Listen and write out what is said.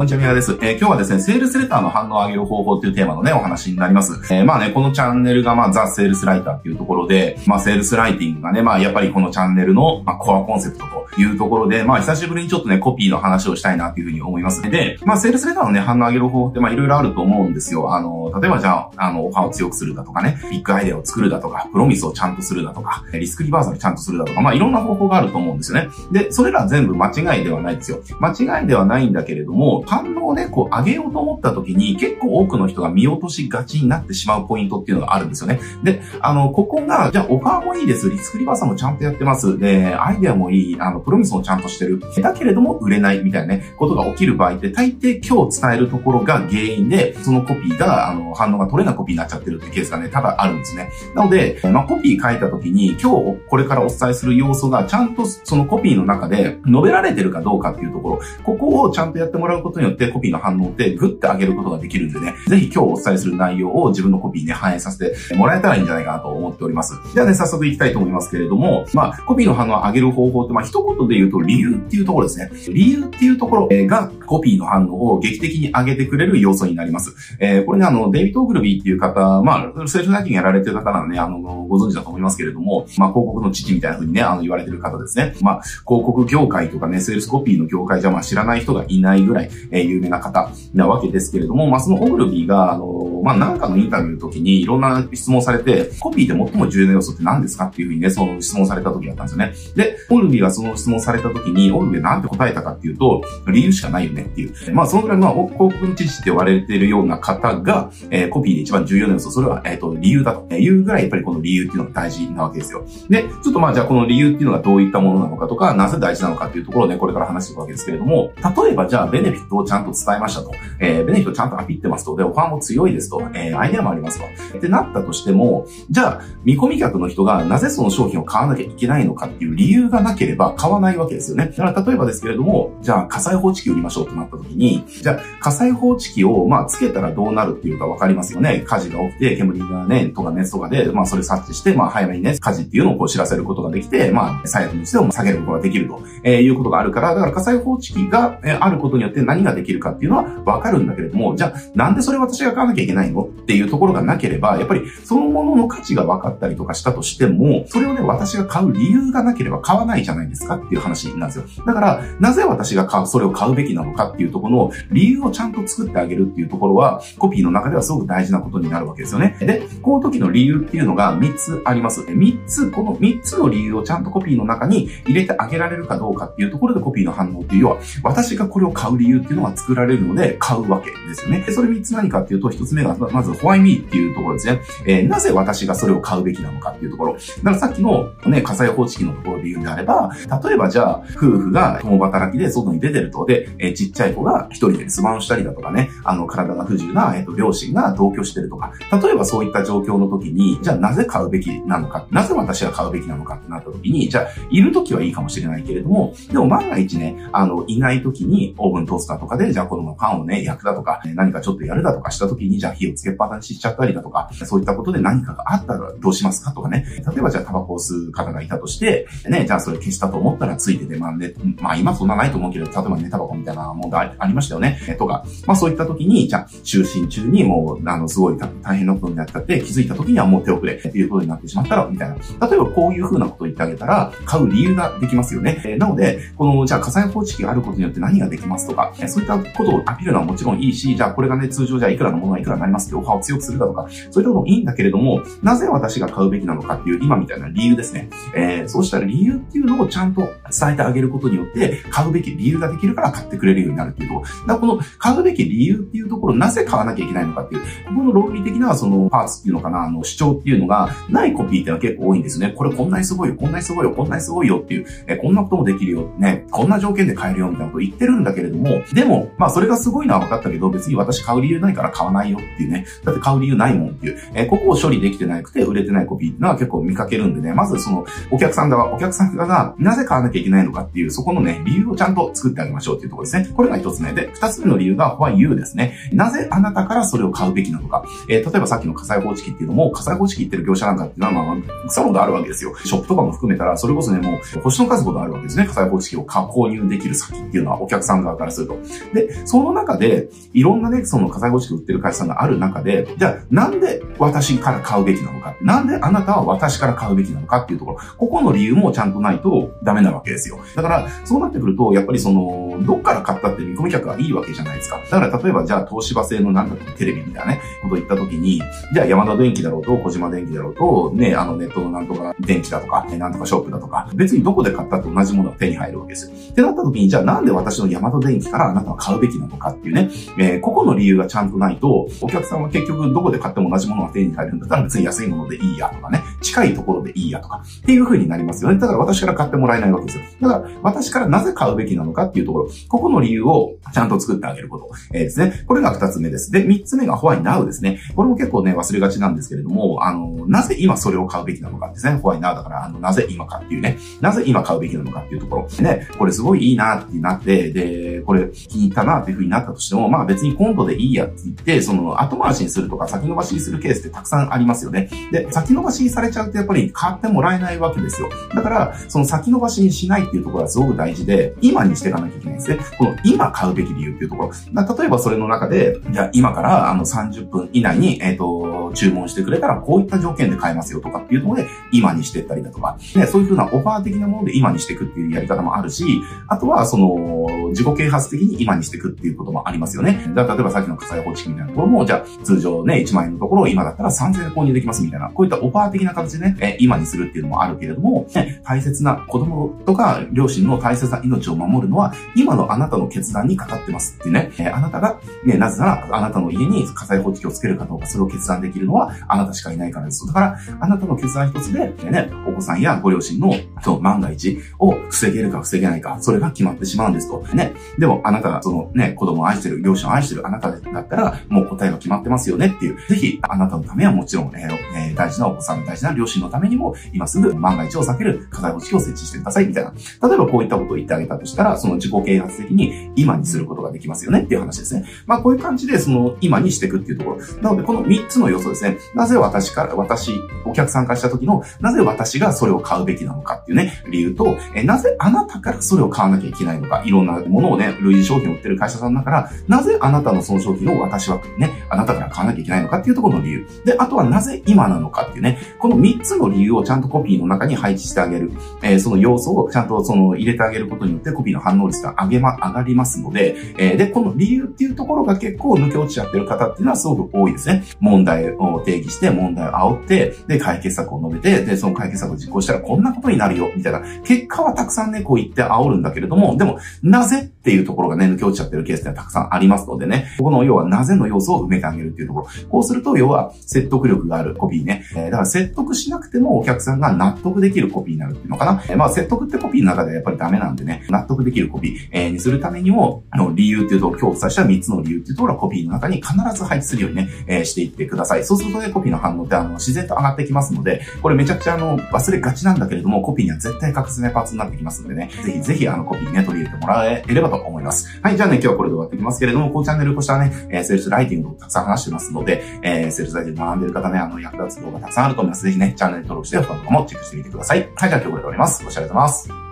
こんにちは、宮です。えー、今日はですね、セールスレターの反応を上げる方法っていうテーマのね、お話になります。えー、まあね、このチャンネルがまあ、ザ・セールスライターっていうところで、まあ、セールスライティングがね、まあ、やっぱりこのチャンネルの、まあ、コアコンセプトというところで、まあ、久しぶりにちょっとね、コピーの話をしたいなっていうふうに思います。で、まあ、セールスレターのね、反応を上げる方法って、まあ、いろいろあると思うんですよ。あの、例えばじゃあ、あの、オファーを強くするだとかね、ビッグアイデアを作るだとか、プロミスをちゃんとするだとか、リスクリバーサルちゃんとするだとか、まあ、いろんな方法があると思うんですよね。で、それら全部間違いではないですよ。間違いではないんだけれども、反応をね、こう上げようと思った時に結構多くの人が見落としがちになってしまうポイントっていうのがあるんですよね。で、あの、ここが、じゃあオファーもいいです。リスクリバーサもちゃんとやってます。で、アイデアもいい。あの、プロミスもちゃんとしてる。だけれども売れないみたいなね、ことが起きる場合って大抵今日伝えるところが原因で、そのコピーが、あの、反応が取れないコピーになっちゃってるってケースがね、ただあるんですね。なので、まあ、コピー書いた時に今日これからお伝えする要素がちゃんとそのコピーの中で述べられてるかどうかっていうところ、ここをちゃんとやってもらうことによってコピーの反応ってグッて上げることができるんでね、ぜひ今日お伝えする内容を自分のコピーに反映させてもらえたらいいんじゃないかなと思っております。じゃあね、早速行きたいと思いますけれども、まあ、コピーの反応を上げる方法って、まあ、一言で言うと理由っていうところですね。理由っていうところがコピーの反応を劇的に上げてくれる要素になります。えー、これね、あの、デイビッド・オグルビーっていう方、まあ、セルスライティングやられてる方ならね、あの、ご存知だと思いますけれども、まあ、広告の父みたいな風にね、あの、言われてる方ですね。まあ、広告業界とかね、セールスコピーの業界じゃまあ知らない人がいないぐらい、えー、有名な方なわけですけれども、まあ、そのオグルビーが、あの、まあ、なんかのインタビューの時にいろんな質問されて、コピーで最も重要な要素って何ですかっていうふうにね、その質問された時だったんですよね。で、オグルビーがその質問された時に、オグルビーはなんて答えたかっていうと、理由しかないよねっていう。まあ、そのぐらい、まあ、広告の知識って言われているような方が、えー、コピーで一番重要な要素、それは、えっ、ー、と、理由だというぐらい、やっぱりこの理由っていうのが大事なわけですよ。で、ちょっとまあ、じゃあこの理由っていうのがどういったものなのかとか、なぜ大事なのかっていうところをね、これから話していくわけですけれども、例えばじゃあ、ベネフィットをちゃんと伝えましたと。えー、ベネフィットちゃんとアピってますと。で、オファーも強いですと。えー、アイデアもありますと。ってなったとしても、じゃあ、見込み客の人がなぜその商品を買わなきゃいけないのかっていう理由がなければ買わないわけですよね。だから例えばですけれども、じゃあ火災報知器売りましょうとなった時に、じゃあ火災報知器をまあつけたらどうなるっていうかわかりますよね。火事が起きて煙がね、とか熱とかで、まあそれ察知して、まあ早めにね、火事っていうのをこう知らせることができて、まあ最悪のしてを下げることができると、えー、いうことがあるから、だから火災報知器が、えあることによって何ができるかっていうのはわかるんだけれども、じゃあなんでそれ私が買わなきゃいけないのっていうところがなければ、やっぱりそのものの価値が分かったりとかしたとしても、それをね、私が買う理由がなければ買わないじゃないですかっていう話なんですよ。だから、なぜ私が買う、それを買うべきなのかかっていうところの理由をちゃんと作ってあげるっていうところは、コピーの中ではすごく大事なことになるわけですよね。で、この時の理由っていうのが3つあります。3つ、この3つの理由をちゃんとコピーの中に入れてあげられるかどうかっていうところでコピーの反応っていう、要は、私がこれを買う理由っていうのが作られるので、買うわけですよね。で、それ3つ何かっていうと、1つ目が、まず、why me っていうところですね。えー、なぜ私がそれを買うべきなのかっていうところ。だからさっきのね、火災報知器のところで言うんであれば、例えばじゃあ、夫婦が共働きで外に出てると、で、えー、っちゃい子が一人で留守番をしたりだとかね、あの、体が不自由な、えっ、と、両親が同居してるとか、例えばそういった状況の時に、じゃあなぜ買うべきなのか、なぜ私が買うべきなのかってなった時に、じゃあ、いる時はいいかもしれないけれども、でも万が一ね、あの、いない時にオーブントースターとかで、じゃあこのパンをね、焼くだとか、何かちょっとやるだとかした時に、じゃあ火をつけっぱなししちゃったりだとか、そういったことで何かがあったらどうしますかとかね。例えばじゃあタバコを吸う方がいたとして、ね、じゃあそれ消したと思ったらついてて、まあね、まあ今そんなないと思うけど、例えばね、タバコみたいなものがありましたよね。とか、まあそういった時に、じゃあ就寝中にもう、あの、すごい大変なことになったって気づいた時にはもう手遅れっていうことになってしまったら、みたいな。例えばこういう風なことを言ってあげたら、買う理由ができますよね。えなので、この、じゃあ火災報知器があることによって何ができますとか、そういったことをアピールのはもちろんいいし、じゃあこれがね、通常じゃあいくらのものはいくらになりますってオファーを強くするだとか、そういったこともいいんだけれども、なぜ私が買うべきなのかっていう今みたいな理由ですね。えー、そうしたら理由っていうのをちゃんと伝えてあげることによって、買うべき理由ができるから買ってくれるようになるっていうところ。だからこの買うべき理由っていうところ、なぜ買わなきゃいけないのかっていう、ここの論理的なそのパーツっていうのかな、あの主張っていうのがないコピーっていうのは結構多いんですね。これこんなにすごいよ、こんなにすごいよ、こんなにすごいよっていう、えこんなこともできるよ、ね、こんな条件で買えるよみたいなこと言ってるんだけれども、でも、まあそれがすごいのは分かったけど、別に私買う理由ないから買わないよっていうね。だって買う理由ないもんっていう。え、ここを処理できてなくて売れてないコピーっていうのは結構見かけるんでね、まずその、お客さん側、お客さん側がなぜ買わなきゃいけないのかっていう、そこのね、理由をちゃんと作ってあげましょうっていうところですね。これが一つ目で、二つ目の理由が why you ですね。なぜあなたからそれを買うべきなのか。えー、例えばさっきの火災報知器っていうのも、火災報知器行ってる業者なんかっていうのは、まあ、草ほどあるわけですよ。ショップとかも含めたら、それこそね、もう、星の数ほどあるわけですね。火災報知器を購入できる先っていうのは、お客さん側からすると。で、その中で、いろんなね、その火災報知器売ってる会社さんがある中で、じゃあ、なんで私から買うべきなのか。なんであなたは私から買うべきなのかっていうところ。ここの理由もちゃんとないとダメなわけですよ。だから、そうなってくると、やっぱりその、どっから買ったって見込み客はいいわけじゃないですか。だから、例えば、じゃあ、東芝製のなんだテレビみたいなね、こと言った時に、じゃあ、山田電機だろうと、小島電機だろうと、ね、あの、ネットのなんとか電池だとか、なんとかショップだとか、別にどこで買ったって同じものが手に入るわけです。ってなった時に、じゃあ、なんで私の山田電機からあなたは買うべきなのかっていうね、えー、ここの理由がちゃんとないと、お客さんは結局どこで買っても同じものが手に入るんだったら別に安いものでいいやとかね、近いところでいいやとか、っていう風になりますよね。だから私から買ってもらえないわけですよ。だから私からなぜ買うべきなのかっていうところ、ここの理由をちゃんと作ってあげること、えー、ですね。これが二つ目です。で、三つ目がホワイナウですね。これも結構ね、忘れがちなんですけれども、あの、なぜ今それを買うべきなのかですね。ホワイナウだから、あの、なぜ今かっていうね。なぜ今買うべきなのかっていうところ。ね、これすごいいいなってなって、で、これ気に入ったなっていう風になったとしても、まあ別に今度でいいやって言って、その後回しにするとか先延ばしにするケースってたくさんありますよね。で、先延ばしにされちゃうとやっぱり買ってもらえないわけですよ。だから、その先延ばしにしないっていうところはすごく大事で、今にしていかなきゃいけないんですね。この今買うべき理由っていうところ。例えばそれの中で、じゃあ今からあの30分以内に、えっ、ー、と、注文してくれたらこういった条件で買えますよとかっていうので、今にしてったりだとか、ね、そういうふうなオファー的なもので今にしていくっていうやり方もあるし、あとはその、自己啓発的に今にしていくっていうこともありますよね。だ例えばさっきの火災報知器みたいなところも、じゃあ通常ね、1万円のところを今だったら3000円購入できますみたいな、こういったオファー的な形でね、え今にするっていうのもあるけれども、ね、大切な子供とか両親の大切な命を守るのは、今のあなたの決断にかかってますってね、えあなたが、ね、なぜならあなたの家に火災報知器をつけるかどうか、それを決断できるのはあなたしかいないからです。だから、あなたの決断一つで、ね、お子さんやご両親の、その万が一を防げるか防げないか、それが決まってしまうんですと。ね。でも、あなたがそのね、子供を愛してる、両親を愛してるあなただったら、もう答えが決まってますよねっていう。ぜひ、あなたのためはもちろん、ね、えー、大事なお子さん、大事な両親のためにも、今すぐ万が一を避ける火災報知器を設置してくださいみたいな。例えばこういったことを言ってあげたとしたら、その自己啓発的に今にすることができますよねっていう話ですね。まあこういう感じで、その今にしていくっていうところ。なので、この3つの要素ですね。なぜ私から、私、お客さんからした時の、なぜ私がそれを買うべきなのかっていうね、理由と、えなぜあなたからそれを買わなきゃいけないのか、いろんなものをね、類似商品を売ってる会社さんだから、なぜあなたのその商品を私はね、あなたから買わなきゃいけないのかっていうところの理由。で、あとはなぜ今なのかかっていうね、この3つの理由をちゃんとコピーの中に配置してあげる。えー、その要素をちゃんとその入れてあげることによってコピーの反応率が上げま、上がりますので、えー、で、この理由っていうところが結構抜け落ちちゃってる方っていうのはすごく多いですね。問題を定義して、問題を煽って、で、解決策を述べて、で、その解決策を実行したらこんなことになるよ、みたいな。結果はたくさんね、こう言って煽るんだけれども、でも、なぜっていうところがね、抜け落ちちゃってるケースってたくさんありますのでね、ここの要はなぜの要素を埋めてあげるっていうところ。こうすると、要は説得力があるコピーね。えー、だから説得しなくてもお客さんが納得できるコピーになるっていうのかな。えー、まあ説得ってコピーの中ではやっぱりダメなんでね、納得できるコピー、えー、にするためにも、あの理由っていうと、今日お伝えした3つの理由っていうところはコピーの中に必ず配置するようにね、えー、していってください。そうするとね、コピーの反応ってあの自然と上がってきますので、これめちゃくちゃあの忘れがちなんだけれども、コピーには絶対欠かせないパーツになってきますのでね、ぜひぜひあのコピーね、取り入れてもらえればと思います。はい、じゃあね、今日はこれで終わってきますけれども、このチャンネルこちらね、えー、セールスライティングをたくさん話してますので、えー、セールスライティング学んでる方ね、あの、役立つ動画たくさんあると思います。ぜひね、チャンネル登録して、他の方もチェックしてみてください。はい、じゃあ今日これで終わります。ご視聴ありがとうございます。